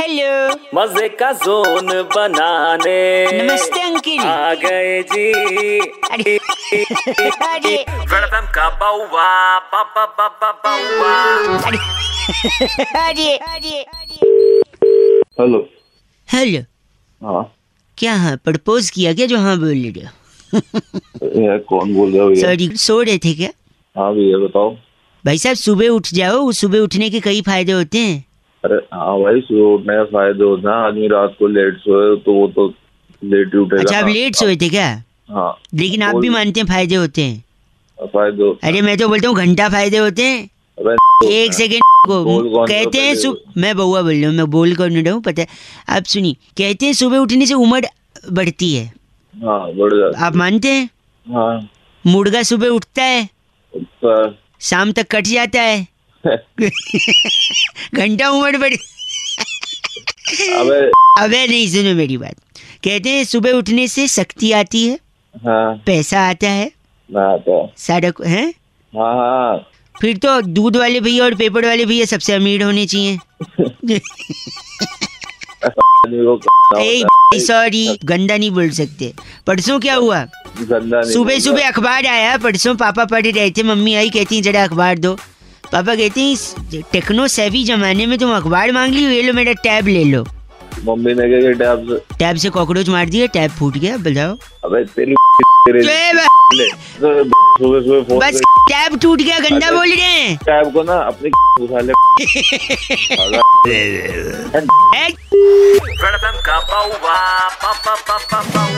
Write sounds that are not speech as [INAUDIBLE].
Hello मज़े का zone बनाने। नमस्ते अंकिल। आ गए जी। अरे अरे। वेलकम का बाउवा बाबा बाबा बाउवा। अरे अरे अरे। हेलो। हेलो। हाँ। क्या हाँ प्रपोज किया क्या जो हाँ बोल रहे हो? यार कौन बोल रहा हो सॉरी सो रहे थे क्या? हाँ भैया बताओ। भाई साहब सुबह उठ जाओ सुबह उठने के कई फ़ायदे होते हैं। अरे हाँ भाई सुबह उठने का फ़ायदे होते हैं आदमी रात को लेट सोए तो वो तो लेट ही उठेगा। अच्छा आप लेट सोए थे क्या? हाँ। लेकिन आप भी मानते हैं फ़ायदे होते हैं? फ़ायदे होते अरे मैं तो बोलता हूँ घंटा फ़ायदे होते हैं। एक सेकेंड को कहते हैं? सु- मैं बउआ बोल रहा हूँ मैं बोल कर नहीं रहा हूँ पता है? आप सुनिए कहते हैं सुबह उठने से उम्र बढ़ती है। हाँ बढ़ आप मानते हैं? हाँ। मुर्गा सुबह उठता है। शाम तक कट जाता है। घंटा उम्र बढ़ अबे अबे नहीं सुनो मेरी बात। कहते हैं सुबह उठने से शक्ति आती है। हाँ। पैसा आता है। ना तो। सारा को- हाँ? हाँ फिर तो दूध वाले भैया और पेपर वाले भैया सबसे अमीर होने चाहिए। है। सॉरी [LAUGHS] [LAUGHS] गंदा नहीं बोल सकते। परसों क्या हुआ? गंदा सुबह सुबह अखबार आया परसों पापा पढ़ रहे थे मम्मी आई कहती हैं जरा अखबार दो। पापा कहते हैं इस टेक्नो सेवी जमाने में तुम अखबार मांग ली ये लो मेरा टैब ले लो. मम्मी ने किया टैब से टैब से कॉकरोच मार दिया टैब फूट गया बताओ। अबे तेरी तो सुबह सुबह फ़ोन बस टैब टूट गया गंदा बोल रहे हैं। टैब को ना अपनी उठा ले। [LAUGHS] ए, वेलकम का बाउवा बाबा बाबा